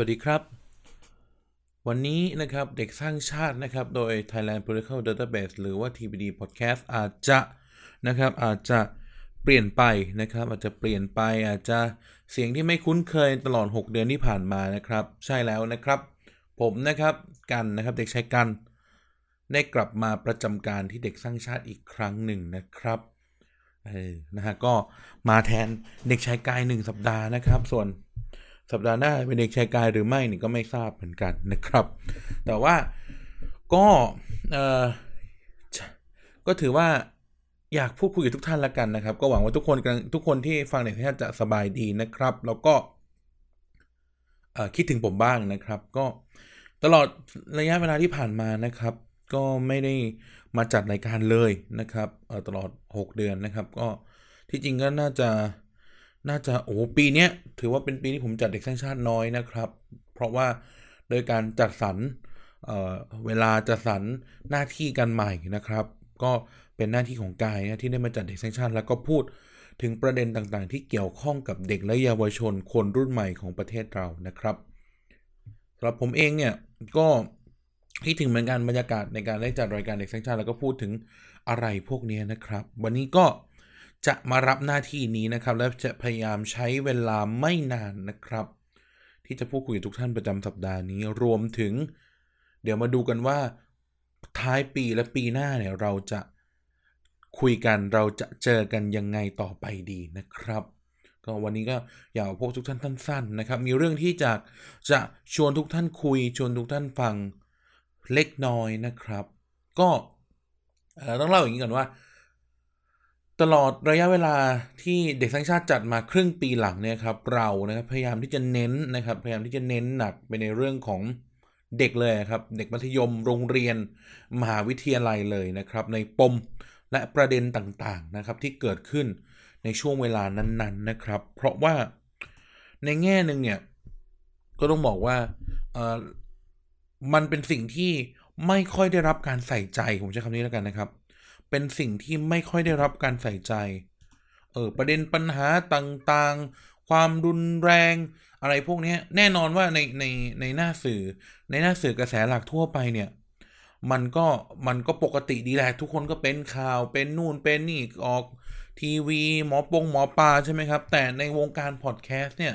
สวัสดีครับ วันนี้นะครับเด็กสร้างชาตินะครับ โดย Thailand Political Database หรือว่า TPD Podcast อาจจะนะครับอาจจะเปลี่ยนไปนะครับ อาจจะเปลี่ยนไปอาจจะเสียงที่ไม่คุ้นเคยตลอด 6 เดือนที่ผ่านมานะครับ ใช่แล้วนะครับ ผมนะครับกันนะครับเด็กชายกัน ได้กลับมาประจำการที่เด็กสร้างชาติอีกครั้งหนึ่งนะครับเออนะฮะก็มาแทนเด็กชายกายหนึ่งสัปดาห์นะครับ ส่วน สัปดาห์หน้าเป็นเด็กชายกายหรือไม่นี่ก็ไม่ทราบเหมือนกันนะครับ แต่ว่าก็เออก็ถือว่าอยากพูดคุยกับทุกท่านละกันนะครับ ก็หวังว่าทุกคนทุกคนที่ฟังในที่จะสบายดีนะครับ แล้วก็คิดถึงผมบ้างนะครับ ก็ตลอดระยะเวลาที่ผ่านมานะครับ ก็ไม่ได้มาจัดรายการเลยนะครับตลอด 6 เดือนนะครับ ก็ที่จริงก็น่าจะ น่าจะโอ้ปีนี้ถือว่าเป็นปีที่ผมจัดเด็กสร้างชาติน้อยนะครับ เพราะว่าโดยการจัดสรรเเวลาจัดสรรหน้าที่กันใหม่นะครับ ก็เป็นหน้าที่ของกายนะที่ได้มาจัดเด็กสร้างชาติแล้วก็พูดถึงประเด็นต่างๆ ที่เกี่ยวข้องกับเด็กและเยาวชนคนรุ่นใหม่ของประเทศเรานะครับสำหรับผมเองเนี่ยก็ที่ถึงเหมือนกันบรรยากาศในการได้จัดรายการเด็กสร้างชาติแล้วก็พูดถึงอะไรพวกนี้นะครับ วันนี้ก็ จะมารับหน้าที่นี้นะครับ และจะพยายามใช้เวลาไม่นานนะครับ ที่จะพูดคุยกับทุกท่านประจำสัปดาห์นี้รวมถึง เดี๋ยวมาดูกันว่า ท้ายปีและปีหน้าเนี่ยเราจะคุยกันเราจะเจอกันยังไงต่อไปดีนะครับ ก็วันนี้ก็อยากพบทุกท่านสั้นๆนะครับ มีเรื่องที่จะจะชวนทุกท่านคุย ชวนทุกท่านฟังเล็กน้อยนะครับ ก็ต้องเล่าอย่างนี้ก่อนว่า ตลอดระยะเวลาที่เด็กสร้างชาติจัดมาครึ่งปีหลังเนี่ยครับเรานะครับพยายามที่จะเน้นนะครับพยายามที่จะเน้นหนักไปในเรื่องของเด็กเลยครับเด็กมัธยมโรงเรียน มหาวิทยาลัยเลยนะครับ ในปมและประเด็นต่างๆนะครับที่เกิดขึ้นในช่วงเวลานั้นๆนนนะครับ เพราะว่าในแง่หนึ่งเนี่ยก็ต้องบอกว่าเออมันเป็นสิ่งที่ไม่ค่อยได้รับการใส่ใจผมใช้คำนี้แล้วกันนะครับ เป็นสิ่งที่ไม่ค่อยได้รับการใส่ใจ เออประเด็นปัญหาต่างๆ ความรุนแรง อะไรพวกนี้แน่นอนว่าในในในหน้าสื่อ ในหน้าสื่อกระแสหลักทั่วไปเนี่ยมันก็มันก็ปกติดีแหละทุกคนก็เป็นข่าวเป็นนู่นเป็นนี่ออกทีวีหมอปงหมอปลาใช่ไหมครับ แต่ในวงการพอดแคสต์เนี่ย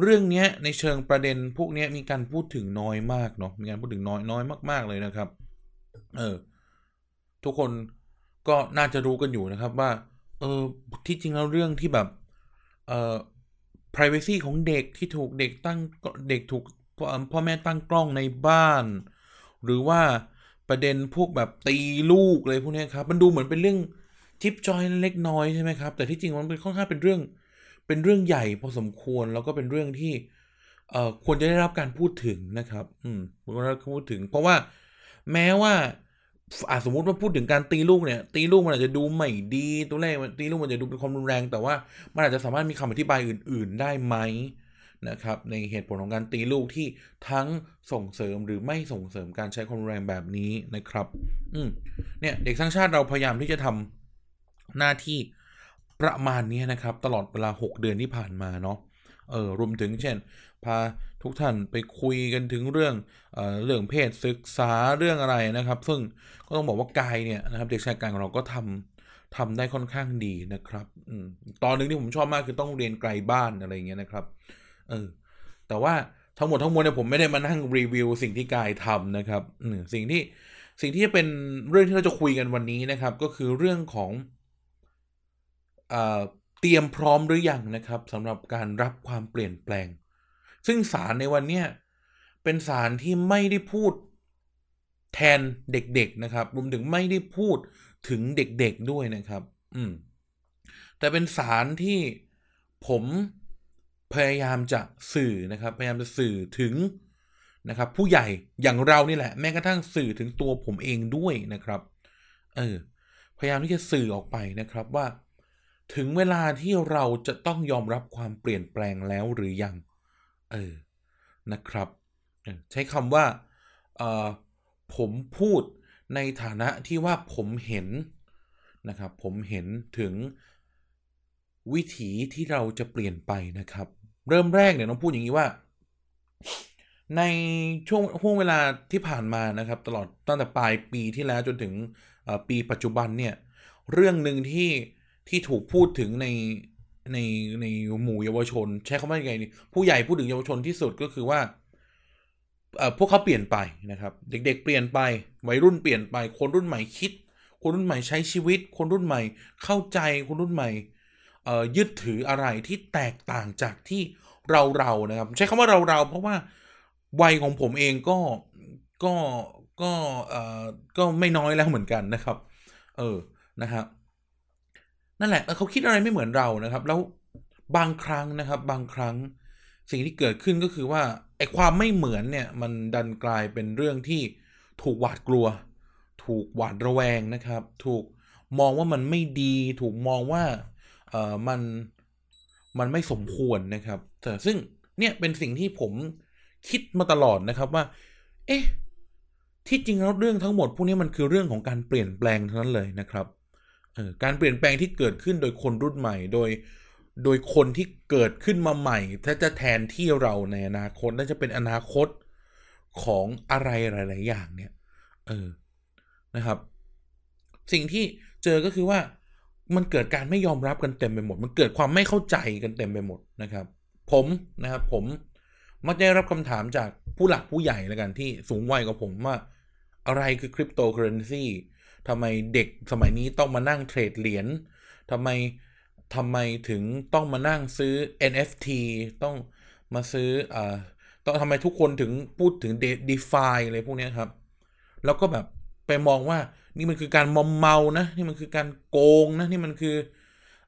เรื่องนี้ในเชิงประเด็นพวกนี้มีการพูดถึงน้อยมากเนาะมีการพูดถึงน้อยน้อยมาก ๆเลยนะครับ เออ ทุกคนก็น่าจะรู้กันอยู่นะครับว่า เออที่จริงแล้วเรื่องที่แบบเอ่อ privacy ของเด็กที่ถูกเด็กตั้งเด็กถูกพ่อแม่ตั้งกล้องในบ้าน หรือว่าประเด็นพวกแบบตีลูกอะไรพวกนี้ครับ มันดูเหมือนเป็นเรื่องจิ๊บจอยเล็กน้อยใช่ไหมครับ แต่ที่จริงมันเป็นค่อนข้างเป็นเรื่องเป็นเรื่องใหญ่พอสมควรแล้วก็เป็นเรื่องที่เอ่อควรจะได้รับการพูดถึงนะครับ อืมควรได้รับการพูดถึง เพราะว่าแม้ว่า อาสมมติว่าพูดถึงการตีลูกเนี่ย ตีลูกมันอาจจะดูไม่ดีตัวแรกตีลูกมันจะดูเป็นความรุนแรง แต่ว่ามันอาจจะสามารถมีคำอธิบายอื่น ๆ ได้ไหมนะครับ ในเหตุผลของการตีลูกที่ทั้งส่งเสริมหรือไม่ส่งเสริมการใช้ความรุนแรงแบบนี้นะครับ อืมเนี่ยเด็กสร้างชาติเราพยายามที่จะทำหน้าที่ประมาณนี้นะครับ ตลอดเวลา 6 เดือนที่ผ่านมาเนาะ เออรวมถึงเช่น พาทุกท่านไปคุยกันถึงเรื่องเออเรื่องเพศศึกษาเรื่องอะไรนะครับ ซึ่งก็ต้องบอกว่ากายเนี่ยนะครับเด็กชายกายของเราก็ทำทำได้ค่อนข้างดีนะครับอตอนนึงที่ผมชอบมากคือต้องเรียนไกลบ้านอะไรเงี้ยนะครับเออแต่ว่าทั้งหมดทั้งมวลเนี่ยผมไม่ได้มานั่งรีวิวสิ่งที่กายทำนะครับสิ่งที่สิ่งที่จะเป็นเรื่องที่เราจะคุยกันวันนี้นะครับ ก็คือเรื่องของเตรียมพร้อมหรือยังนะครับสำหรับการรับความเปลี่ยนแปลง ซึ่งสารในวันนี้เป็นสารที่ไม่ได้พูดแทนเด็กๆนะครับรวมถึงไม่ได้พูดถึงเด็กๆด้วยนะครับ อืมแต่เป็นสารที่ผมพยายามจะสื่อนะครับ พยายามจะสื่อถึงนะครับ ผู้ใหญ่อย่างเรานี่แหละ แม้กระทั่งสื่อถึงตัวผมเองด้วยนะครับ เออพยายามที่จะสื่อออกไปนะครับว่า ถึงเวลาที่เราจะต้องยอมรับความเปลี่ยนแปลงแล้วหรือยัง เออ นะครับ ใช้คำว่าออผมพูดในฐานะที่ว่าผมเห็นนะครับ ผมเห็นถึงวิถีที่เราจะเปลี่ยนไปนะครับ เริ่มแรกเนี่ยต้องพูดอย่างนี้ว่า ในช่วงห่วงเวลาที่ผ่านมานะครับ ตลอดตั้งแต่ปลายปีที่แล้วจนถึงปีปัจจุบันเนี่ย เรื่องหนึ่งที่ ที่ถูกพูดถึงในในในหมู่เยาวชน ใช้คำว่าไงดีผู้ใหญ่พูดถึงเยาวชนที่สุดก็คือว่าพวกเขาเปลี่ยนไปนะครับ เด็ก ๆ เปลี่ยนไปวัยรุ่นเปลี่ยนไปคนรุ่นใหม่คิด คนรุ่นใหม่ใช้ชีวิต คนรุ่นใหม่เข้าใจคนรุ่นใหม่ยึดถืออะไรที่แตกต่างจากที่เราเรานะครับ ใช้คำว่าเราเราเพราะว่าวัยของผมเองก็ก็ก็เอ่อก็ไม่น้อยแล้วเหมือนกันนะครับ เออนะครับ นั่นแหละเขาคิดอะไรไม่เหมือนเรานะครับ แล้วบางครั้งนะครับ บางครั้งสิ่งที่เกิดขึ้นก็คือว่าไอ้ความไม่เหมือนเนี่ยมันดันกลายเป็นเรื่องที่ถูกหวาดกลัว ถูกหวาดระแวงนะครับ ถูกมองว่ามันไม่ดี ถูกมองว่าเออมันมันไม่สมควรนะครับแต่ซึ่งเนี่ยเป็นสิ่งที่ผมคิดมาตลอดนะครับว่า เอ๊ะที่จริงแล้วเรื่องทั้งหมดพวกนี้มันคือเรื่องของการเปลี่ยนแปลงทั้งนั้นเลยนะครับ การเปลี่ยนแปลงที่เกิดขึ้นโดยคนรุ่นใหม่ โดย โดยคนที่เกิดขึ้นมาใหม่ ถ้าจะแทนที่เราในอนาคตน่าจะเป็นอนาคตของอะไรหลาย ๆ อย่างเนี่ย เออ นะครับ สิ่งที่เจอก็คือว่ามันเกิดการไม่ยอมรับกันเต็มไปหมด มันเกิดความไม่เข้าใจกันเต็มไปหมดนะครับ ผมนะครับ ผมมักได้รับคำถามจากผู้หลักผู้ใหญ่แล้วกันที่สูงวัยกว่าผมว่า อะไรคือคริปโตเคอเรนซี ทำไมเด็กสมัยนี้ต้องมานั่งเทรดเหรียญทำไมทำไมถึงต้องมานั่งซื้อ NFT ต้องมาซื้ออ่าต้องทำไมทุกคนถึงพูดถึง DeFi อะไรพวกนี้ครับ แล้วก็แบบไปมองว่านี่มันคือการมอมเมานะ นี่มันคือการโกงนะ นี่มันคือ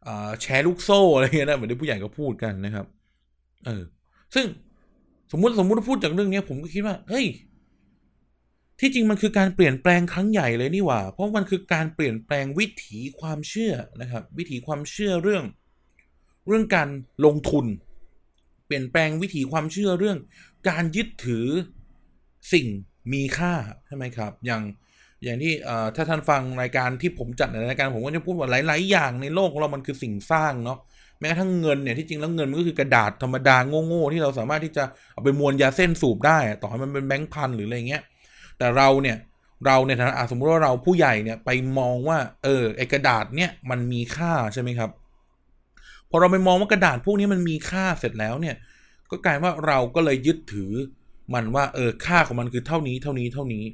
อ่าแชร์ลูกโซ่อะไรเงี้ยนะเหมือนที่ผู้ใหญ่ก็พูดกันนะครับ เออ ซึ่งสมมุติสมมุติพูดจากเรื่องนี้ผมก็คิดว่า เฮ้ย ที่จริงมันคือการเปลี่ยนแปลงครั้งใหญ่เลยนี่หว่า เพราะมันคือการเปลี่ยนแปลงวิถีความเชื่อนะครับ วิถีความเชื่อเรื่อง เรื่องการลงทุน เปลี่ยนแปลงวิถีความเชื่อเรื่อง การยึดถือสิ่งมีค่าใช่ไหมครับ อย่างอย่างที่ถ้าท่านฟังรายการที่ผมจัดในรายการผมก็จะพูดว่าหลาย ๆ อย่างในโลกของเรามันคือสิ่งสร้างเนาะแม้กระทั่งเงินเนี่ยที่จริงแล้วเงินมันก็คือกระดาษธรรมดาโง่ๆที่เราสามารถที่จะเอาไปมวลยาเส้นสูบได้ ต่อให้มันเป็นแบงค์พันหรืออะไรเงี้ย แต่เราเนี่ยเราในฐานะสมมติว่าเราผู้ใหญ่เนี่ยไปมองว่า เออไอกระดาษเนี่ยมันมีค่าใช่ไหมครับ พอเราไปมองว่ากระดาษพวกนี้มันมีค่าเสร็จแล้วเนี่ย ก็กลายว่าเราก็เลยยึดถือมันว่า เออค่าของมันคือเท่านี้เท่านี้เท่านี้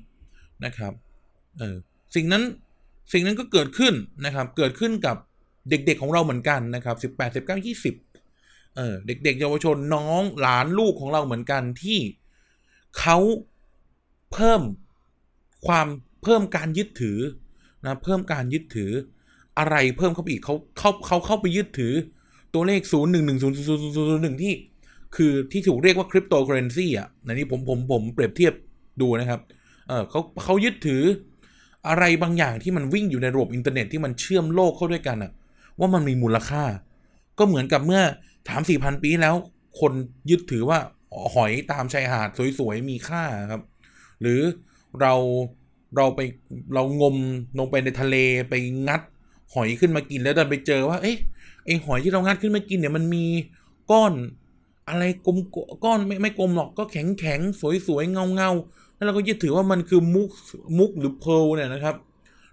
นะครับ เออสิ่งนั้นสิ่งนั้นก็เกิดขึ้นนะครับ เกิดขึ้นกับเด็กๆของเราเหมือนกันนะครับสิบแปดสิบเก้ายี่สิบเออเด็ก ๆ เยาวชนน้องหลานลูกของเราเหมือนกันที่เขา เพิ่มความเพิ่มการยึดถือนะเพิ่มการยึดถืออะไรเพิ่มเข้าไปอีกเขาเขาเขาเข้าไปยึดถือตัวเลขศูนย์หนึ่งหนึ่งศูนย์ศูนย์ศูนย์หนึ่งที่ คือที่ถูกเรียกว่าคริปโตเคอร์เรนซีอะในนี้ผมผมผมเปรียบเทียบดูนะครับเออเขาเขายึดถืออะไรบางอย่างที่มันวิ่งอยู่ในระบบอินเทอร์เน็ตที่มันเชื่อมโลกเข้าด้วยกันอะ ว่ามันมีมูลค่า ก็เหมือนกับเมื่อสามสี่พันปีแล้ว คนยึดถือว่าหอยตามชายหาดสวยๆมีค่าครับ หรือเราเราไปเรางมลงไปในทะเลไปงัดหอยขึ้นมากินแล้วดันไปเจอว่า เอ๊ะไอหอยที่เรางัดขึ้นมากินเนี่ยมันมีก้อนอะไรกลมก้อนไม่ไม่กลมหรอกก็แข็งแข็งสวยๆเงาเงาแล้วเราก็ยึดถือว่ามันคือมุกมุกหรือเพลเนี่ยนะครับ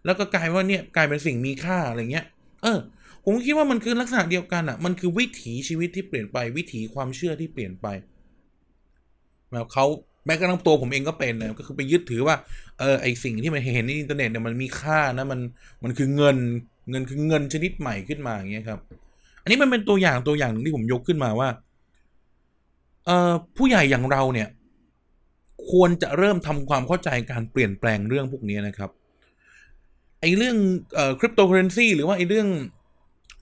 แล้วก็กลายว่าเนี่ยกลายเป็นสิ่งมีค่าอะไรเงี้ย เออ ผมคิดว่ามันคือลักษณะเดียวกันอะ มันคือวิถีชีวิตที่เปลี่ยนไป วิถีความเชื่อที่เปลี่ยนไปแบบเขา แม้กระทั่งตัวผมเองก็เป็นนะก็คือไปยึดถือว่าเออไอสิ่งที่มันเห็นในอินเทอร์เน็ตเนี่ยมันมีค่านะมันมันคือเงินเงินคือเงินชนิดใหม่ขึ้นมาอย่างเงี้ยครับ อันนี้มันเป็นตัวอย่างตัวอย่างหนึ่งที่ผมยกขึ้นมาว่าเอ่อผู้ใหญ่อย่างเราเนี่ย ควรจะเริ่มทำความเข้าใจการเปลี่ยนแปลงเรื่องพวกนี้นะครับไอเรื่องเอ่อคริปโตเคอร์เรนซีหรือว่าไอเรื่อง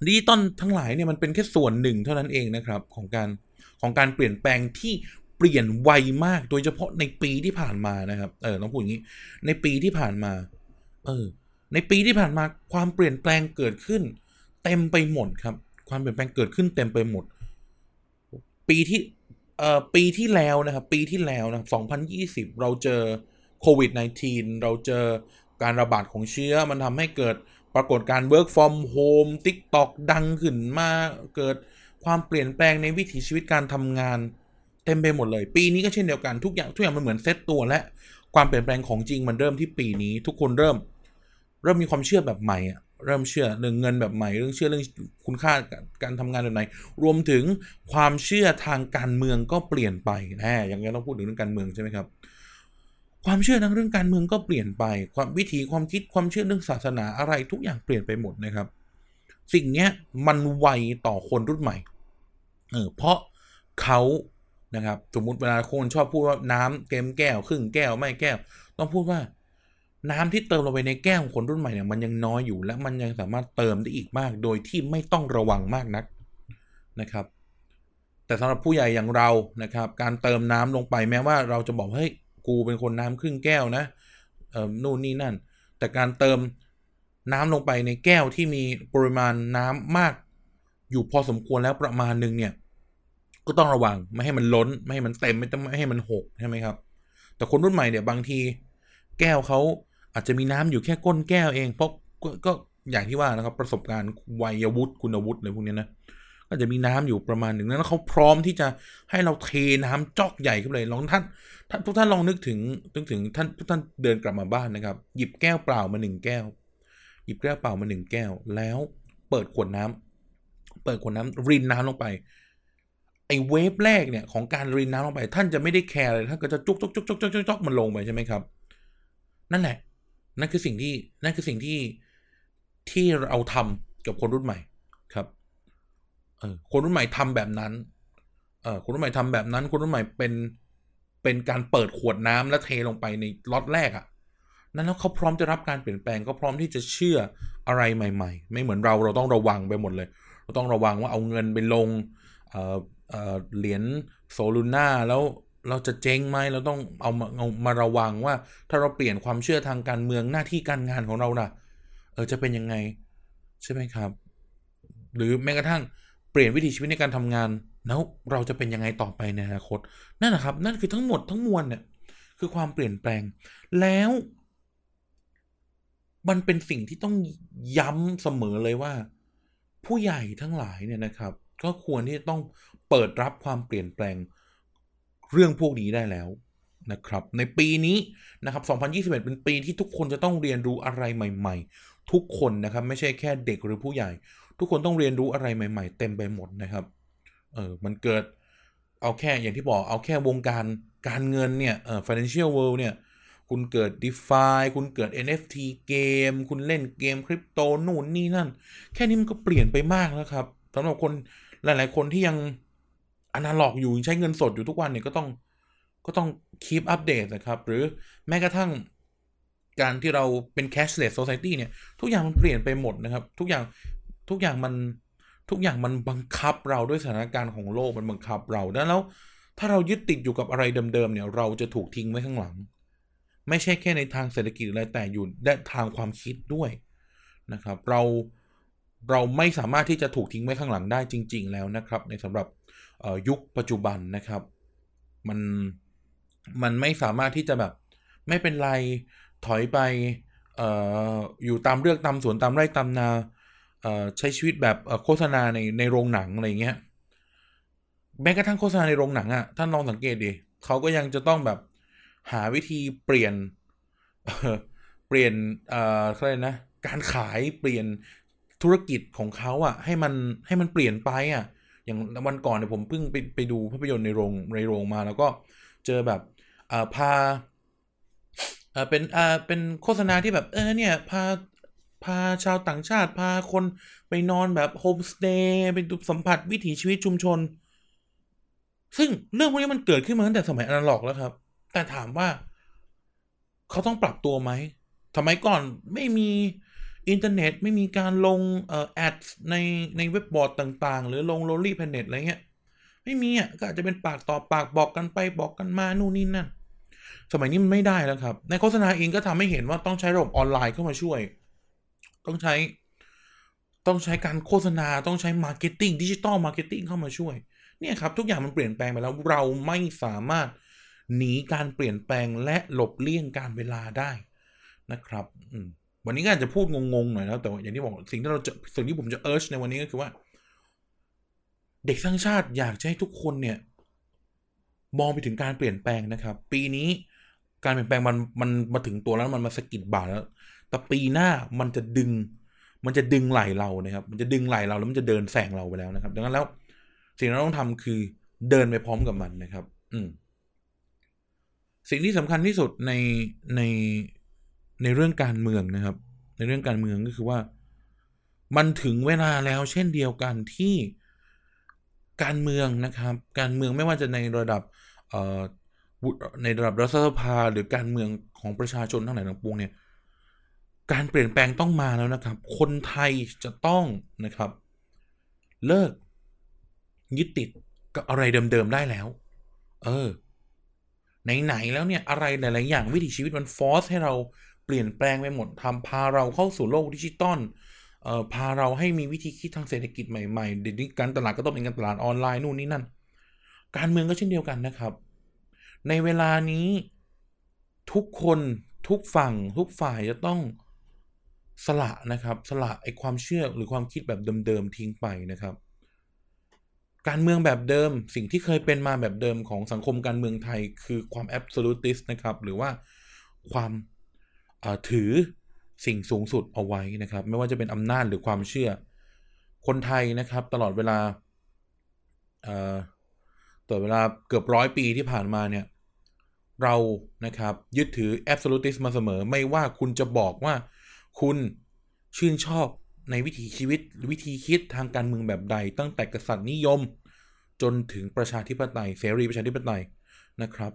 ดิจิตอลทั้งหลายเนี่ยมันเป็นแค่ส่วนหนึ่งเท่านั้นเองนะครับ ของการของการเปลี่ยนแปลงที่ เปลี่ยนไวมาก โดยเฉพาะในปีที่ผ่านมานะครับ เออต้องพูดอย่างนี้ ในปีที่ผ่านมา เออ ในปีที่ผ่านมาความเปลี่ยนแปลงเกิดขึ้น เต็มไปหมดครับ ความเปลี่ยนแปลงเกิดขึ้นเต็มไปหมด ปีที่ เอ่อ ปีที่แล้วนะครับ ปีที่แล้วนะ2020 เราเจอโควิด -19 เราเจอการระบาดของเชื้อ มันทำให้เกิดปรากฏการ work from home TikTok ดังขึ้นมา เกิดความเปลี่ยนแปลงในวิถีชีวิตการทำงาน ต็มไปหมดเลย ปีนี้ก็เช่นเดียวกันทุกอย่างทุกอย่างมันเหมือนเซตตัวและความเปลี่ยนแปลงของจริงมันเริ่มที่ปีนี้ ทุกคนเริ่ม เริ่มมีความเชื่อแบบใหม่อะเริ่มเชื่อเรื่องเงินแบบใหม่เรื่องเชื่อเรื่องคุณค่าการทำงานแบบไหนรวมถึงความเชื่อทางการเมืองก็เปลี่ยนไปแน่อย่างนี้เราพูดถึงเรื่องการเมืองใช่ไหมครับ ความเชื่อทางเรื่องการเมืองก็เปลี่ยนไป ความวิธีความคิดความเชื่อเรื่องศาสนาอะไรทุกอย่างเปลี่ยนไปหมดนะครับ สิ่งเนี้ยมันไวต่อคนรุ่นใหม่เออเพราะเขา นะครับ สมมติเวลาคนชอบพูดว่าน้ำเต็มแก้วครึ่งแก้วไม่แก้ว ต้องพูดว่าน้ำที่เติมลงไปในแก้วของคนรุ่นใหม่เนี่ยมันยังน้อยอยู่และมันยังสามารถเติมได้อีกมาก โดยที่ไม่ต้องระวังมากนักนะครับ แต่สำหรับผู้ใหญ่อย่างเรานะครับ การเติมน้ำลงไปแม้ว่าเราจะบอกเฮ้ยกูเป็นคนน้ำครึ่งแก้วนะเอ่อนู่นนี่นั่น แต่การเติมน้ำลงไปในแก้วที่มีปริมาณน้ำมาก อยู่พอสมควรแล้วประมาณหนึ่งเนี่ย ก็ต้องระวังไม่ให้มันล้น ไม่ให้มันเต็มไม่ต้องไม่ให้มันหกใช่ไหมครับ แต่คนรุ่นใหม่เนี่ยบางที แก้วเขาอาจจะมีน้ำอยู่แค่ก้นแก้วเองเพราะกก็อย่างที่ว่านะครับ ประสบการณ์วัยวุฒิคุณวุฒิอะไรพวกนี้นะก็จะมีน้ำอยู่ประมาณหนึ่งแล้วเขาพร้อมที่จะให้เราเทน้ำจอกใหญ่ขึ้นเลยลองท่านท่านทุกท่านลองนึกถึงนึกถึงท่านทุกท่านเดินกลับมาบ้านนะครับ หยิบแก้วเปล่ามาหนึ่งแก้ว หยิบแก้วเปล่ามาหนึ่งแก้ว แล้วเปิดขวดน้ำเปิดขวดน้ำรินน้ำลงไป ไอ้เวฟแรกเนี่ยของการรินน้ำลงไป ท่านจะไม่ได้แคร์เลยท่านก็จะจุกจุกจุกจุกจุกจุกจุกมันลงไปใช่ไหมครับ นั่นแหละ นั่นคือสิ่งที่นั่นคือสิ่งที่ที่เราทำกับคนรุ่นใหม่ครับเออคนรุ่นใหม่ทำแบบนั้นเออคนรุ่นใหม่ทำแบบนั้น คนรุ่นใหม่เป็นเป็นการเปิดขวดน้ำแล้วเทลงไปในล็อตแรกอะ่ะนั้นแล้วเขาพร้อมจะรับการเปลี่ยนแปลงก็พร้อมที่จะเชื่ออะไรใหม่ ๆ ไม่เหมือนเราเราต้องระวังไปหมดเลย เราต้องระวังว่าเอาเงินไปลงเอ่อ เหรียญโซลูน่าแล้วเราจะเจ๊งไหมเราต้องเอามาเอามาระวังว่า ถ้าเราเปลี่ยนความเชื่อทางการเมืองหน้าที่การงานของเราน่ะ เออจะเป็นยังไง ใช่ไหมครับ หรือแม้กระทั่งเปลี่ยนวิถีชีวิตในการทำงานแล้วเราจะเป็นยังไงต่อไปในอนาคตนั่นนะครับ นั่นคือทั้งหมดทั้งมวลเนี่ยคือความเปลี่ยนแปลง แล้ว มันเป็นสิ่งที่ต้องย้ำเสมอเลยว่า ผู้ใหญ่ทั้งหลายเนี่ยนะครับ ก็ควรที่จะต้อง เปิดรับความเปลี่ยนแปลงเรื่องพวกนี้ได้แล้วนะครับ ในปีนี้นะครับ 2021 เป็นปีที่ทุกคนจะต้องเรียนรู้อะไรใหม่ ๆ ทุกคนนะครับ ไม่ใช่แค่เด็กหรือผู้ใหญ่ ทุกคนต้องเรียนรู้อะไรใหม่ ๆ เต็มไปหมดนะครับ เออมันเกิดเอาแค่อย่างที่บอกเอาแค่วงการการเงินเนี่ยเออ financial world เนี่ย คุณเกิด DeFi คุณเกิด NFT เกม คุณเล่นเกมคริปโตนู่นนี่นั่น แค่นี้มันก็เปลี่ยนไปมากแล้วครับสำหรับคนหลาย ๆ คนที่ยัง อนาล็อกอยู่ใช้เงินสดอยู่ทุกวันเนี่ยก็ต้องก็ต้องคีปอัปเดตนะครับ หรือแม้กระทั่งการที่เราเป็น cashless society เนี่ย ทุกอย่างมันเปลี่ยนไปหมดนะครับ ทุกอย่างทุกอย่างมันทุกอย่างมันบังคับเราด้วยสถานการณ์ของโลกมันบังคับเราดังนั้นแล้วถ้าเรายึดติดอยู่กับอะไรเดิมๆเนี่ย เราจะถูกทิ้งไว้ข้างหลัง ไม่ใช่แค่ในทางเศรษฐกิจอะไรแต่อยู่และทางความคิดด้วยนะครับ เราเราไม่สามารถที่จะถูกทิ้งไว้ข้างหลังได้จริง ๆ แล้วนะครับ ในสำหรับ ยุคปัจจุบันนะครับ มันมันไม่สามารถที่จะแบบ ไม่เป็นไรถอยไปอออยู่ตามเรือกตามสวนตามไร่ตามนาใช้ชีวิตแบบโฆษณาในในโรงหนังอะไรเงี้ยแม้กระทั่งโฆษณาในโรงหนังอะ่ะท่านลองสังเกตดิเขาก็ยังจะต้องแบบหาวิธีเปลี่ยนเปลี่ยนเอ่ออะไรนะการขายเปลี่ยนธุรกิจของเขาอะ่ะ ให้มันให้มันเปลี่ยนไปอะ่ะ อย่างวันก่อนเนี่ยผมเพิ่งไปไปดูภาพยนตร์ในโรงในโรงมา แล้วก็เจอแบบอ่าพาอ่าเป็นอ่าเป็นโฆษณาที่แบบเออเนี่ยพาพาชาวต่างชาติพาคนไปนอนแบบโฮมสเตย์ไปดูสัมผัสวิถีชีวิตชุมชน ซึ่งเรื่องพวกนี้มันเกิดขึ้นมาตั้งแต่สมัยอนาล็อกแล้วครับ แต่ถามว่าเขาต้องปรับตัวไหมสมัยก่อนไม่มี อินเทอร์เน็ตไม่มีการลงเอ่อ ad ในในเว็บบอร์ดต่างๆ หรือลงโรลลี่แพนเน็ตอะไรเงี้ยไม่มีอะก็อาจจะเป็นปากต่อปากบอกกันไปบอกกันมานู่นนี่นั่น สมัยนี้มันไม่ได้แล้วครับ ในโฆษณาเองก็ทำให้เห็นว่าต้องใช้ระบบออนไลน์เข้ามาช่วย ต้องใช้ ต้องใช้การโฆษณาต้องใช้ marketing digital marketing เข้ามาช่วยเนี่ยครับทุกอย่างมันเปลี่ยนแปลงไปแล้วเราไม่สามารถหนีการเปลี่ยนแปลงและหลบเลี่ยงการเวลาได้นะครับ อืม วันนี้ก็อาจจะพูดงงๆหน่อยแล้วแต่อย่างที่บอกสิ่งที่เราจะสิ่งที่ผมจะเอิร์ชในวันนี้ก็คือว่า เด็กสร้างชาติอยากจะให้ทุกคนเนี่ย มองไปถึงการเปลี่ยนแปลงนะครับ ปีนี้การเปลี่ยนแปลงมันมันมาถึงตัวแล้วมันมาสะกิดบ่าแล้ว แต่ปีหน้ามันจะดึง มันจะดึงไหลเรานะครับ มันจะดึงไหลเราแล้วมันจะเดินแซงเราไปแล้วนะครับ ดังนั้นแล้ว สิ่งที่เราต้องทำคือเดินไปพร้อมกับมันนะครับ อืมสิ่งที่สำคัญที่สุดในใน ในเรื่องการเมืองนะครับ ในเรื่องการเมืองก็คือว่า มันถึงเวลาแล้วเช่นเดียวกันที่การเมืองนะครับ การเมืองไม่ว่าจะในระดับในระดับรัฐสภาหรือการเมืองของประชาชนทั้งหลายทั้งปวงเนี่ยการเปลี่ยนแปลงต้องมาแล้วนะครับ คนไทยจะต้องนะครับ เลิกยึดติดกับอะไรเดิมๆได้แล้ว เออ ไหนๆแล้วเนี่ยอะไรหลายๆอย่างวิถีชีวิตมันฟอร์สให้เรา ปลี่ยนแปลงไปหมดทำพาเราเข้าสู่โลกดิจิตอลเอ่อพาเราให้มีวิธีคิดทางเศรษฐกิจใหม่ๆ เดี๋ยวนี้การตลาดก็ต้องเป็นการตลาดออนไลน์นู่นนี่นั่น การเมืองก็เช่นเดียวกันนะครับ ในเวลานี้ทุกคนทุกฝั่งทุกฝ่ายจะต้องสละนะครับ สละไอความเชื่อหรือความคิดแบบเดิมๆทิ้งไปนะครับ การเมืองแบบเดิมสิ่งที่เคยเป็นมาแบบเดิมของสังคมการเมืองไทย คือความ absolutist นะครับ หรือว่าความ ถือสิ่งสูงสุดเอาไว้นะครับ ไม่ว่าจะเป็นอำนาจหรือความเชื่อ คนไทยนะครับ ตลอดเวลาตลอดเวลาเกือบร้อยปีที่ผ่านมาเนี่ย เรานะครับยึดถือ absolutist มาเสมอ ไม่ว่าคุณจะบอกว่าคุณชื่นชอบในวิถีชีวิตวิธีคิดทางการเมืองแบบใด ตั้งแต่กษัตริย์นิยม จนถึงประชาธิปไตยเสรีประชาธิปไตยนะครับ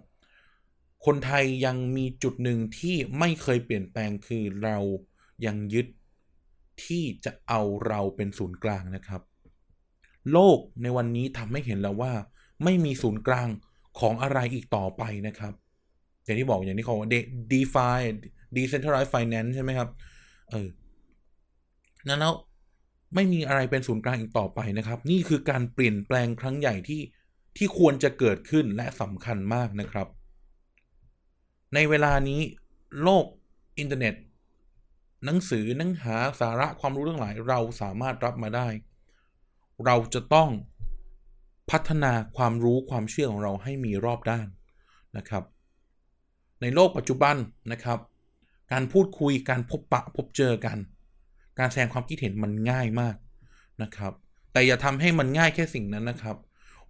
คนไทยยังมีจุดหนึ่งที่ไม่เคยเปลี่ยนแปลงคือเรายังยึดที่จะเอาเราเป็นศูนย์กลางนะครับ โลกในวันนี้ทำให้เห็นแล้วว่า ไม่มีศูนย์กลางของอะไรอีกต่อไปนะครับ อย่างที่บอกอย่างที่เขาว่า DeFi Decentralized Finance ใช่ไหมครับ เออนั้นแล้วไม่มีอะไรเป็นศูนย์กลางอีกต่อไปนะครับ นี่คือการเปลี่ยนแปลงครั้งใหญ่ที่ที่ควรจะเกิดขึ้นและสำคัญมากนะครับ ในเวลานี้โลกอินเทอร์เน็ต หนังสือหนังหาสาระความรู้เรื่องหลาย เราสามารถรับมาได้ เราจะต้องพัฒนาความรู้ความเชื่อของเราให้มีรอบด้านนะครับ ในโลกปัจจุบันนะครับ การพูดคุยการพบปะพบเจอกัน การแสดงความคิดเห็นมันง่ายมากนะครับ แต่อย่าทำให้มันง่ายแค่สิ่งนั้นนะครับ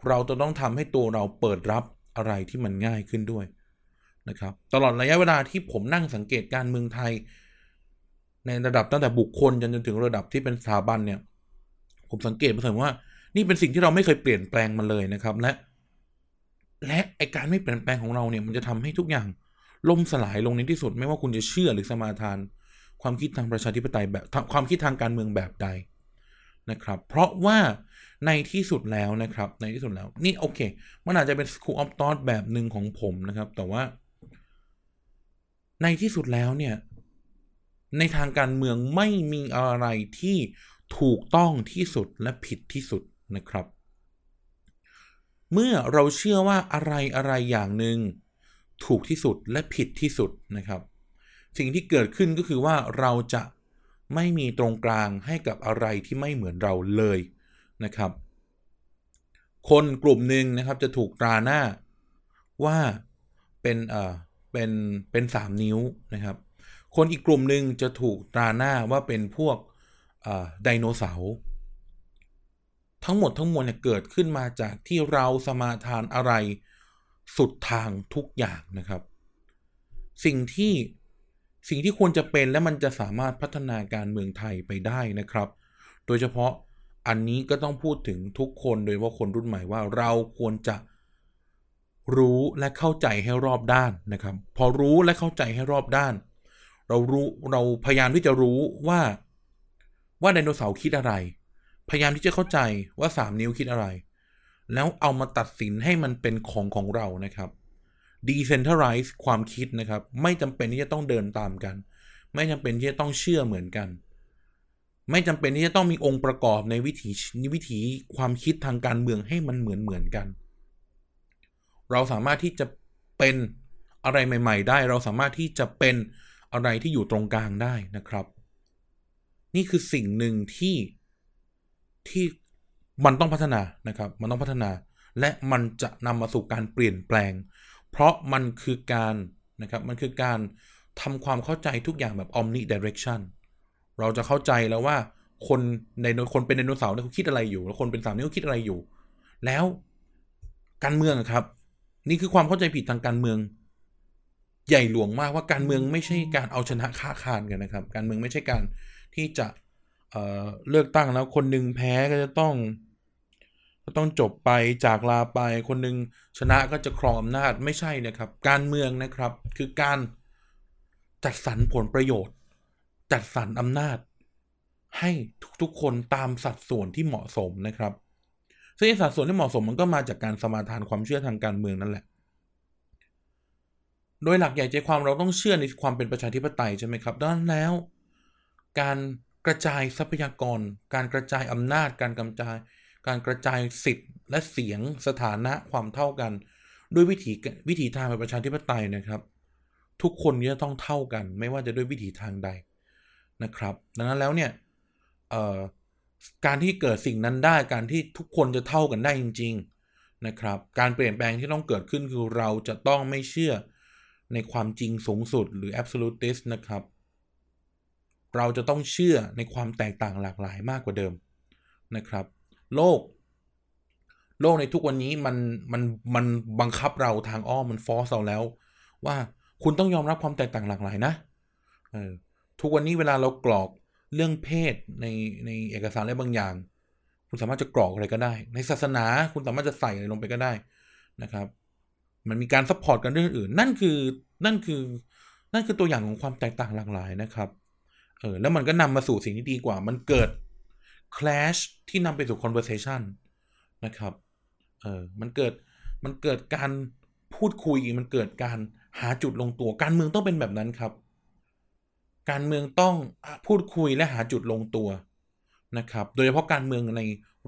เราจะต้องทำให้ตัวเราเปิดรับอะไรที่มันง่ายขึ้นด้วย นะครับตลอดระยะเวลาที่ผมนั่งสังเกตการเมืองไทย ในระดับตั้งแต่บุคคลจนจนถึงระดับที่เป็นสถาบันเนี่ย ผมสังเกตมาเสมอว่า นี่เป็นสิ่งที่เราไม่เคยเปลี่ยนแปลงมันเลยนะครับ และ และไอการไม่เปลี่ยนแปลงของเราเนี่ยมันจะทำให้ทุกอย่างล่มสลายลงในที่สุด ไม่ว่าคุณจะเชื่อหรือสมาทาน ความคิดทางประชาธิปไตยแบบความคิดทางการเมืองแบบใดนะครับ เพราะว่าในที่สุดแล้วนะครับ ในที่สุดแล้ว นี่โอเค มันอาจจะเป็น school of thought แบบหนึ่งของผมนะครับ แต่ว่า ในที่สุดแล้วเนี่ย ในทางการเมืองไม่มีอะไรที่ถูกต้องที่สุดและผิดที่สุดนะครับ เมื่อเราเชื่อว่าอะไรอะไรอย่างหนึ่งถูกที่สุดและผิดที่สุดนะครับ สิ่งที่เกิดขึ้นก็คือว่าเราจะไม่มีตรงกลางให้กับอะไรที่ไม่เหมือนเราเลยนะครับ คนกลุ่มหนึ่งนะครับจะถูกตราหน้าว่าเป็นเอ่อ เป็นเป็นสามนิ้วนะครับ คนอีกกลุ่มหนึ่งจะถูกตราหน้าว่าเป็นพวกไดโนเสาร์ทั้งหมดทั้งมวลเนี่ยเกิดขึ้นมาจากที่เราสมาทานอะไรสุดทางทุกอย่างนะครับ สิ่งที่สิ่งที่ควรจะเป็นและมันจะสามารถพัฒนาการเมืองไทยไปได้นะครับ โดยเฉพาะอันนี้ก็ต้องพูดถึงทุกคนโดยว่าคนรุ่นใหม่ว่าเราควรจะ รู้และเข้าใจให้รอบด้านนะครับ พอรู้และเข้าใจให้รอบด้าน เรารู้เราพยายามที่จะรู้ว่า ว่าไดโนเสาร์คิดอะไร พยายามที่จะเข้าใจว่าสามนิ้วคิดอะไร แล้วเอามาตัดสินให้มันเป็นของของเรานะครับ decentralize ความคิดนะครับ ไม่จำเป็นที่จะต้องเดินตามกัน ไม่จำเป็นที่จะต้องเชื่อเหมือนกัน ไม่จำเป็นที่จะต้องมีองค์ประกอบในวิถีวิถีความคิดทางการเมืองให้มันเหมือนเหมือนกัน เราสามารถที่จะเป็นอะไรใหม่ ๆ ได้ เราสามารถที่จะเป็นอะไรที่อยู่ตรงกลางได้นะครับ นี่คือสิ่งหนึ่งที่ที่มันต้องพัฒนานะครับ มันต้องพัฒนา และมันจะนำมาสู่การเปลี่ยนแปลง เพราะมันคือการนะครับ มันคือการทำความเข้าใจทุกอย่างแบบ omni direction เราจะเข้าใจแล้วว่าคนในคนเป็นไดโนเสาร์เนี่ยเขาคิดอะไรอยู่ แล้วคนเป็นสามนิ้วคิดอะไรอยู่ แล้วการเมืองครับ นี่คือความเข้าใจผิดทางการเมือง ใหญ่หลวงมากว่าการเมืองไม่ใช่การเอาชนะค้าคานกันนะครับ การเมืองไม่ใช่การที่จะเเลือกตั้งแล้วคนหนึ่งแพ้ก็จะต้องก็ต้องจบไปจากลาไปคนหนึ่งชนะก็จะครองอำนาจไม่ใช่นะครับ การเมืองนะครับคือการจัดสรรผลประโยชน์ จัดสรรอำนาจ ให้ทุกๆคนตามสัดส่วนที่เหมาะสมนะครับ ซึ่งสัดส่วนที่เหมาะสมมันก็มาจากการสมาทานความเชื่อทางการเมืองนั่นแหละ โดยหลักใหญ่ใจความเราต้องเชื่อในความเป็นประชาธิปไตยใช่ไหมครับดังนั้นแล้ว การกระจายทรัพยากร การกระจายอำนาจ การกำจาย การกระจายสิทธิ์ และเสียงสถานะความเท่ากัน ด้วยวิถีวิถีทางเป็นประชาธิปไตยนะครับ ทุกคนจะต้องเท่ากัน ไม่ว่าจะด้วยวิถีทางใดนะครับ ดังนั้นแล้วเนี่ย การที่เกิดสิ่งนั้นได้การที่ทุกคนจะเท่ากันได้จริง ๆนะครับ การเปลี่ยนแปลงที่ต้องเกิดขึ้นคือเราจะต้องไม่เชื่อในความจริงสูงสุดหรือ absolutist นะครับ เราจะต้องเชื่อในความแตกต่างหลากหลายมากกว่าเดิมนะครับ โลก โลกในทุกวันนี้มันมันมันบังคับเราทางอ้อมมัน force เราแล้ว ว่าคุณต้องยอมรับความแตกต่างหลากหลายนะเออทุกวันนี้เวลาเรากรอก เรื่องเพศในในเอกสารอะไรบางอย่าง คุณสามารถจะกรอกอะไรก็ได้ ในศาสนาคุณสามารถจะใส่อะไรลงไปก็ได้นะครับ มันมีการ support กันเรื่องอื่น นั่นคือนั่นคือ นั่นคือตัวอย่างของความแตกต่างหลากหลายนะครับเออแล้วมันก็นำมาสู่สิ่งที่ดีกว่า มันเกิด clash ที่นำไปสู่ conversation นะครับเออมันเกิดมันเกิดการพูดคุยมันเกิดการหาจุดลงตัวการเมืองต้องเป็นแบบนั้นครับ การเมืองต้องพูดคุยและหาจุดลงตัวนะครับโดยเฉพาะการเมืองใน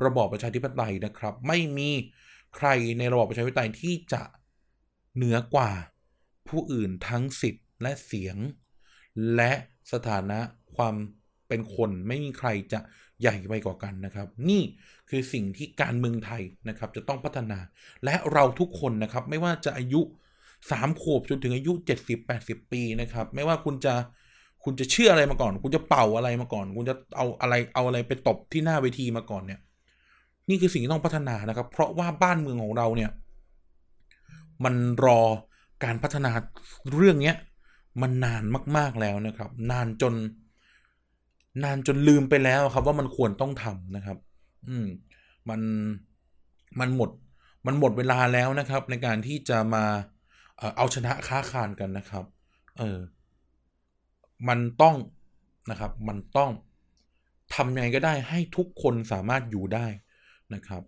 ระบอบประชาธิปไตยนะครับ ไม่มีใครในระบอบประชาธิปไตยที่จะเหนือกว่าผู้อื่นทั้งสิทธิ์และเสียง และสถานะความเป็นคนไม่มีใครจะใหญ่ไปกว่ากันนะครับ นี่คือสิ่งที่การเมืองไทยนะครับจะต้องพัฒนา และเราทุกคนนะครับไม่ว่าจะอายุ 3 ขวบจนถึงอายุ 70-80 ปีนะครับ ไม่ว่าคุณจะ คุณจะเชื่ออะไรมาก่อน คุณจะเป่าอะไรมาก่อน คุณจะเอาอะไรเอาอะไรไปตบที่หน้าเวทีมาก่อนเนี่ย นี่คือสิ่งที่ต้องพัฒนานะครับ เพราะว่าบ้านเมืองของเราเนี่ย มันรอการพัฒนาเรื่องเนี้ยมันนานมาก ๆแล้วนะครับ นานจน นานจนลืมไปแล้วครับ ว่ามันควรต้องทำนะครับ อืมมันมันหมดมันหมดเวลาแล้วนะครับ ในการที่จะมาเอาชนะค้าคานกันนะครับ เออ มันต้องนะครับ มันต้องทำยังไงก็ได้ให้ทุกคนสามารถอยู่ได้นะครับ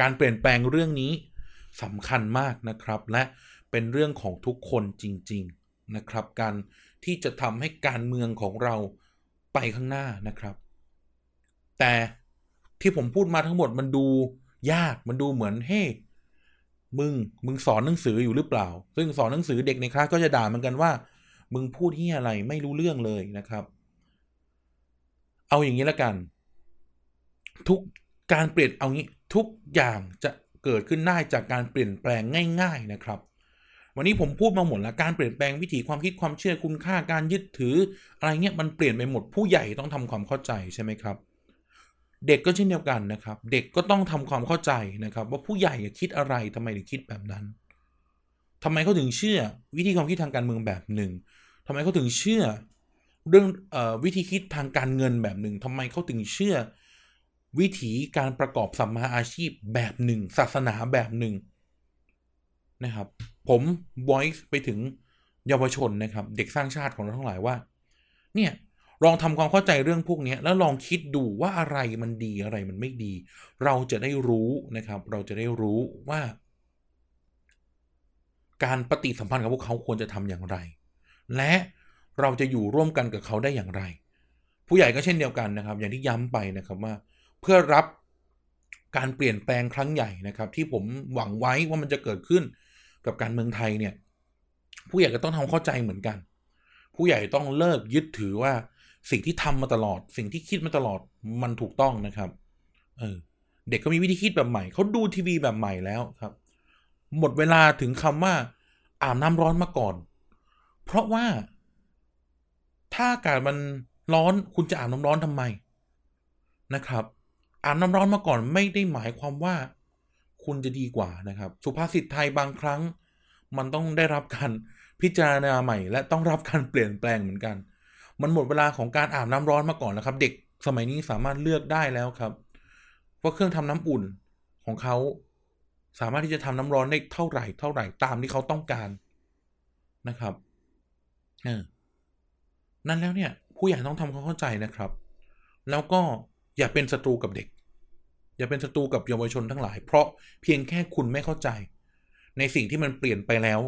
การเปลี่ยนแปลงเรื่องนี้สำคัญมากนะครับ และเป็นเรื่องของทุกคนจริง ๆนะครับ การที่จะทำให้การเมืองของเราไปข้างหน้านะครับ แต่ที่ผมพูดมาทั้งหมดมันดูยากมันดูเหมือนเฮ้มึง มึงสอนหนังสืออยู่หรือเปล่า ซึ่งสอนหนังสือเด็กในคลาสก็จะด่าเหมือนกันว่า มึงพูดที่อะไรไม่รู้เรื่องเลยนะครับ เอาอย่างนี้ละกัน ทุกการเปลี่ยนเอางี้ทุกอย่างจะเกิดขึ้นได้จากการเปลี่ยนแปลงง่าย ๆนะครับ วันนี้ผมพูดมาหมดแล้วการเปลี่ยนแปลงวิถีความคิดความเชื่อคุณค่าการยึดถือ อะไรเงี้ยมันเปลี่ยนไปหมดผู้ใหญ่ต้องทำความเข้าใจใช่ไหมครับ เด็กก็เช่นเดียวกันนะครับ เด็กก็ต้องทำความเข้าใจนะครับ ว่าผู้ใหญ่คิดอะไรทำไมถึงคิดแบบนั้นทำไมเขาถึงเชื่อวิธีความคิดทางการเมืองแบบหนึ่ง ทำไมเขาถึงเชื่อ เรื่องอวิธีคิดทางการเงินแบบหนึ่งทำไมเขาถึงเชื่อ วิธีการประกอบสัมมาอาชีพแบบหนึ่ง ศาสนาแบบหนึ่งนะครับ ผม voice ไปถึงเยาวชนนะครับ เด็กสร้างชาติของเราทั้งหลายว่า เนี่ยลองทำความเข้าใจเรื่องพวกนี้แล้วลองคิดดูว่าอะไรมันดีอะไรมันไม่ดี เราจะได้รู้นะครับ เราจะได้รู้ว่า การปฏิสัมพันธ์กับพวกเขาควรจะทำอย่างไร และเราจะอยู่ร่วมกันกับเขาได้อย่างไร ผู้ใหญ่ก็เช่นเดียวกันนะครับ อย่างที่ย้ำไปนะครับว่า เพื่อรับการเปลี่ยนแปลงครั้งใหญ่นะครับ ที่ผมหวังไว้ว่ามันจะเกิดขึ้นกับการเมืองไทยเนี่ย ผู้ใหญ่ก็ต้องทำเข้าใจเหมือนกัน ผู้ใหญ่ต้องเลิกยึดถือว่าสิ่งที่ทำมาตลอด สิ่งที่คิดมาตลอดมันถูกต้องนะครับเออเด็กก็มีวิธีคิดแบบใหม่เขาดูทีวีแบบใหม่แล้วครับ หมดเวลาถึงคำว่าอาบน้ำร้อนมาก่อน เพราะว่า ถ้าอากาศมันร้อนคุณจะอาบน้ำร้อนทำไมนะครับ อาบน้ำร้อนมาก่อนไม่ได้หมายความว่า คุณจะดีกว่านะครับ สุภาษิตไทยบางครั้ง มันต้องได้รับการพิจารณาใหม่ และต้องรับการเปลี่ยนแปลงเหมือนกัน มันหมดเวลาของการอาบน้ำร้อนมาก่อนแล้วครับ เด็กสมัยนี้สามารถเลือกได้แล้วครับว่าเครื่องทำน้ำอุ่นของเขาสามารถที่จะทำน้ำร้อนได้เท่าไหร่เท่าไหร่ตามที่เขาต้องการนะครับ เออนั่นแล้วเนี่ย ผู้ใหญ่ต้องทำความเข้าใจนะครับ แล้วก็อย่าเป็นศัตรูกับเด็ก อย่าเป็นศัตรูกับเยาวชนทั้งหลาย เพราะเพียงแค่คุณไม่เข้าใจ ในสิ่งที่มันเปลี่ยนไปแล้ว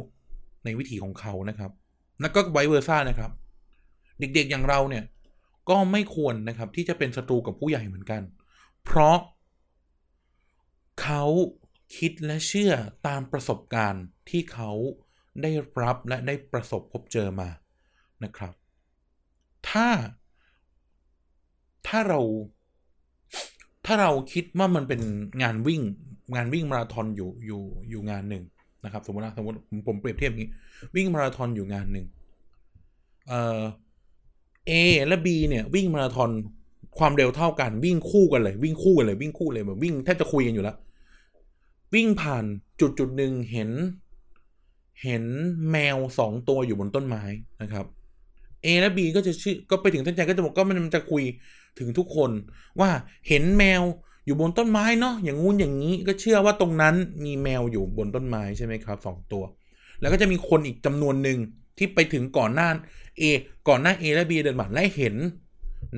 ในวิถีของเขานะครับ แล้วก็ไวเวอร์ซ่านะครับ เด็กๆอย่างเราเนี่ย ก็ไม่ควรนะครับ ที่จะเป็นศัตรูกับผู้ใหญ่เหมือนกัน เพราะเขาคิดและเชื่อตามประสบการณ์ที่เขาได้รับและได้ประสบพบเจอมา นะครับ ถ้า ถ้าเรา ถ้าเราคิดว่ามันเป็นงานวิ่ง งานวิ่งมาราธอนอยู่อยู่อยู่งานหนึ่งนะครับสมมตินะสมมติผมเปรียบเทียบอย่างนี้ วิ่งมาราธอนอยู่งานหนึ่งเอ่อ A และ B เนี่ย วิ่งมาราธอนความเร็วเท่ากัน วิ่งคู่กันเลย วิ่งคู่กันเลยวิ่งคู่เลยแบบวิ่งแทบจะคุยกันอยู่แล้ว วิ่งผ่านจุดจุดหนึ่งเห็น เห็นแมวสองตัวอยู่บนต้นไม้นะครับ A และ B ก็จะชื่อก็ไปถึงท่านใจก็จะบอกก็มันจะคุยถึงทุกคน ว่าเห็นแมวอยู่บนต้นไม้เนาะอย่างงู้นอย่างนี้ก็เชื่อว่าตรงนั้นมีแมวอยู่บนต้นไม้ใช่ไหมครับสองตัว แล้วก็จะมีคนอีกจำนวนหนึ่งที่ไปถึงก่อนหน้า A ก่อนหน้า A และ B เดินผ่านและเห็น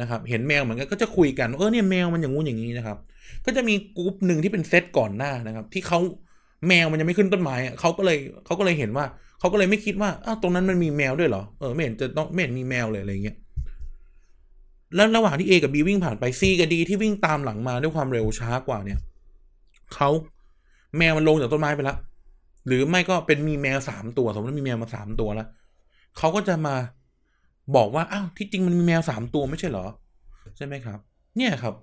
นะครับเห็นแมวเหมือนกันก็จะคุยกันเออเนี่ยแมวมันอย่างงู้นอย่างนี้นะครับ ก็จะมีกลุ่มหนึ่งที่เป็นเซตก่อนหน้านะครับ ที่เขา แมวมันยังไม่ขึ้นต้นไม้เขาก็เลยเขาก็เลยเห็นว่าเขาก็เลยไม่คิดว่าอ้าวตรงนั้นมันมีแมวด้วยเหรอเออไม่เห็นจะต้องไม่เห็นมีแมวเลยอะไรเงี้ยแล้วระหว่างที่ A กับ B วิ่งผ่านไป C กับ D ที่วิ่งตามหลังมาด้วยความเร็วช้ากว่าเนี่ยเขาแมวมันลงจากต้นไม้ไปแล้วหรือไม่ก็เป็นมีแมวสามตัว สมมติมีแมวมาสามตัวแล้วเขาก็จะมาบอกว่าอ้าวที่จริงมันมีแมวสามตัวไม่ใช่เหรอ ใช่ไหมครับ เนี่ยครับ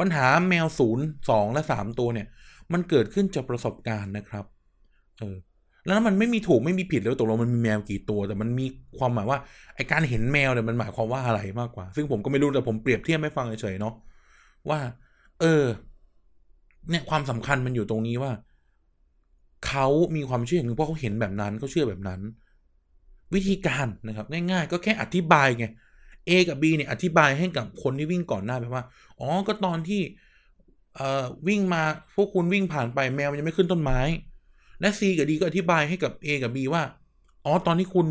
ปัญหาแมวศูนย์สองและสามตัวเนี่ย มันเกิดขึ้นจากประสบการณ์นะครับเออแล้วมันไม่มีถูกไม่มีผิดแล้วตกลงมันมีแมวกี่ตัว แต่มันมีความหมายว่าไอการเห็นแมวเนี่ยมันหมายความว่าอะไรมากกว่า ซึ่งผมก็ไม่รู้แต่ผมเปรียบเทียบให้ฟังเฉยๆเนาะว่า เออ เนี่ยความสำคัญมันอยู่ตรงนี้ว่าเขามีความเชื่ออย่างนึงเพราะเขาเห็นแบบนั้นเขาเชื่อแบบนั้น วิธีการนะครับ ง่ายๆ ก็แค่อธิบายไง A กับ B เนี่ยอธิบายให้กับคนที่วิ่งก่อนหน้าไปว่า อ๋อ ก็ตอนที่ เอ่อวิ่งมาพวกคุณวิ่งผ่านไปแมวมันยังไม่ขึ้นต้นไม้ และ C กับ D ก็อธิบายให้กับ A กับ B ว่า อ๋อ ตอนที่คุณ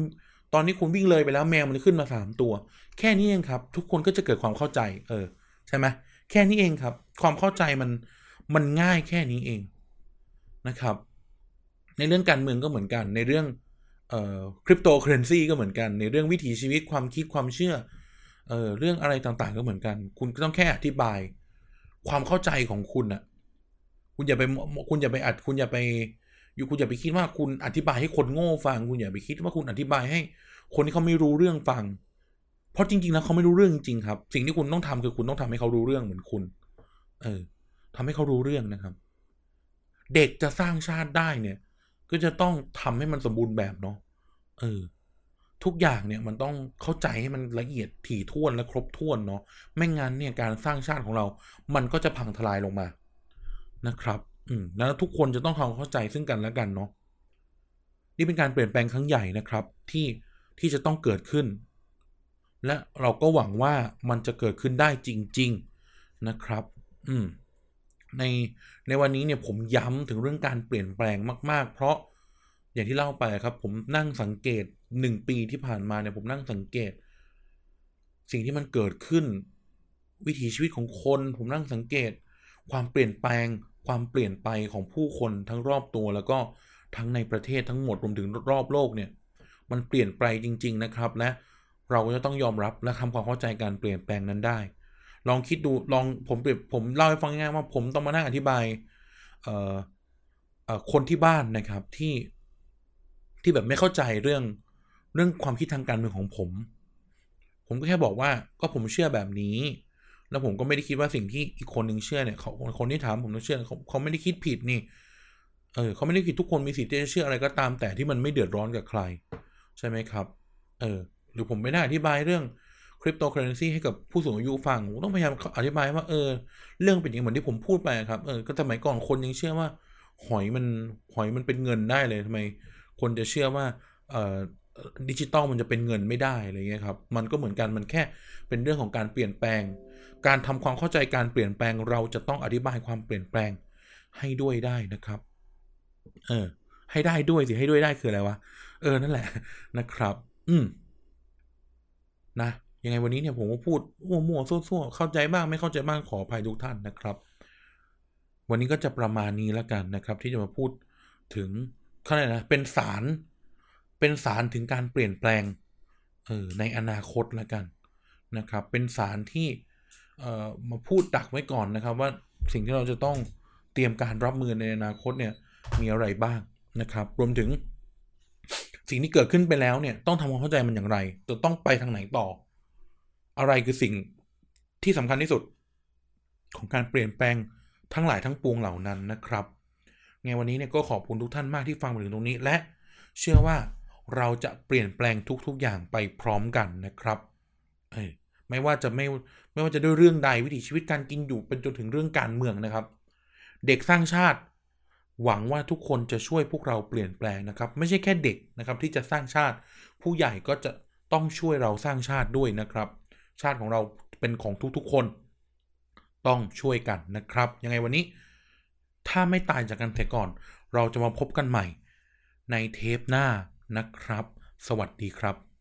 ตอนนี้คุณวิ่งเลยไปแล้วแมวมันขึ้นมาสามตัว แค่นี้เองครับ ทุกคนก็จะเกิดความเข้าใจ เออ ใช่ไหมแค่นี้เองครับ ความเข้าใจมัน มันง่ายแค่นี้เองนะครับ ในเรื่องการเมืองก็เหมือนกัน ในเรื่องเอ่อคริปโตเคอเรนซีก็เหมือนกัน ในเรื่องวิถีชีวิตความคิดความเชื่อ เอ่อ เรื่องอะไรต่างๆ ก็เหมือนกัน คุณก็ต้องแค่อธิบาย ความเข้าใจของคุณอะคุณอย่าไปคุณอย่าไปอัดคุณอย่าไป อยู่คุณอย่าไปคิดว่าคุณอธิบายให้คนโง่ฟัง คุณอย่าไปคิดว่าคุณอธิบายให้ คนที่เขาไม่รู้เรื่องฟัง เพราะจริงๆแล้วเขาไม่รู้เรื่องจริงครับ สิ่งที่คุณต้องทำคือคุณต้องทำให้เขารู้เรื่องเหมือนคุณ เออทำให้เขารู้เรื่องนะครับ เด็กจะสร้างชาติได้เนี่ย ก็จะต้องทำให้มันสมบูรณ์แบบเนาะเออ ทุกอย่างเนี่ยมันต้องเข้าใจให้มันละเอียดถี่ถ้วนและครบถ้วนเนาะไม่งั้นเนี่ยการสร้างชาติของเรา มันก็จะพังทลายลงมานะครับ อืมแล้วทุกคนจะต้องเข้าใจซึ่งกันและกันเนาะนี่เป็นการเปลี่ยนแปลงครั้งใหญ่นะครับ ที่ที่จะต้องเกิดขึ้น และเราก็หวังว่ามันจะเกิดขึ้นได้จริง ๆนะครับ อืมในในวันนี้เนี่ยผมย้ำถึงเรื่องการเปลี่ยนแปลงมาก ๆ เพราะ อย่างที่เล่าไปครับ ผมนั่งสังเกตหนึ่งปีที่ผ่านมาเนี่ยผมนั่งสังเกต สิ่งที่มันเกิดขึ้น วิถีชีวิตของคน ผมนั่งสังเกต ความเปลี่ยนแปลง ความเปลี่ยนไปของผู้คนทั้งรอบตัว แล้วก็ทั้งในประเทศทั้งหมดรวมถึงรอบโลกเนี่ย มันเปลี่ยนไปจริง ๆนะครับ และเราก็จะต้องยอมรับและทำความเข้าใจการเปลี่ยนแปลงนั้นได้ ลองคิดดูลองผมเปรียบผมเล่าให้ฟังง่ายว่าผมต้องมานั่งอธิบายเอ่ออคนที่บ้านนะครับที่ ที่แบบไม่เข้าใจเรื่องเรื่องความคิดทางการเมืองของผม ผมก็แค่บอกว่าก็ผมเชื่อแบบนี้ แล้วผมก็ไม่ได้คิดว่าสิ่งที่อีกคนหนึ่งเชื่อเนี่ยเขาคนที่ถามผมต้องเชื่อเขาเขาไม่ได้คิดผิดนี่เออเขาไม่ได้ผิดทุกคนมีสิทธิ์ที่จะเชื่ออะไรก็ตามแต่ที่มันไม่เดือดร้อนกับใคร ใช่ไหมครับเออหรือผมไม่ได้อธิบายเรื่องคริปโตเคอเรนซีให้กับผู้สูงอายุฟังผมต้องพยายามอธิบายว่าเออ เรื่องเป็นอย่างเหมือนที่ผมพูดไปครับเออก็สมัยก่อนคนยังเชื่อว่า หอยมันหอยมันเป็นเงินได้เลยทำไม คนจะเชื่อว่าดิจิตอลมันจะเป็นเงินไม่ได้อะไรเงี้ยครับ มันก็เหมือนกันมันแค่เป็นเรื่องของการเปลี่ยนแปลง การทำความเข้าใจการเปลี่ยนแปลงเราจะต้องอธิบายความเปลี่ยนแปลงให้ด้วยได้นะครับ เออ ให้ได้ด้วยสิให้ด้วยได้คืออะไรวะ เออนั่นแหละนะครับ อืมนะยังไงวันนี้เนี่ยผมก็พูดมั่วๆซั่วๆเข้าใจบ้างไม่เข้าใจบ้างขออภัยทุกท่านนะครับ วันนี้ก็จะประมาณนี้แล้วกันนะครับ ที่จะมาพูดถึง เขาเรียกนะเป็นสารเป็นสารถึงการเปลี่ยนแปลงเออในอนาคตแล้วกันนะครับ เป็นสารที่เอ่อมาพูดดักไว้ก่อนนะครับ ว่าสิ่งที่เราจะต้องเตรียมการรับมือในอนาคตเนี่ยมีอะไรบ้างนะครับ รวมถึง สิ่งที่เกิดขึ้นไปแล้วเนี่ย ต้องทำความเข้าใจมันอย่างไร จะต้องไปทางไหนต่อ อะไรคือสิ่งที่สำคัญที่สุด ของการเปลี่ยนแปลงทั้งหลายทั้งปวงเหล่านั้นนะครับ ไงวันนี้เนี่ยก็ขอบคุณทุกท่านมากที่ฟังมาถึงตรงนี้ และเชื่อว่าเราจะเปลี่ยนแปลงทุกๆอย่างไปพร้อมกันนะครับไม่ว่าจะไม่ไม่ว่าจะด้วยเรื่องใดวิถีชีวิตการกินอยู่เป็นจนถึงเรื่องการเมืองนะครับ เด็กสร้างชาติ หวังว่าทุกคนจะช่วยพวกเราเปลี่ยนแปลงนะครับ ไม่ใช่แค่เด็กนะครับที่จะสร้างชาติ ผู้ใหญ่ก็จะต้องช่วยเราสร้างชาติด้วยนะครับ ชาติของเราเป็นของทุกๆคน ต้องช่วยกันนะครับ ยังไงวันนี้ ถ้าไม่ตายจากกันเสียก่อน เราจะมาพบกันใหม่ ในเทปหน้านะครับ สวัสดีครับ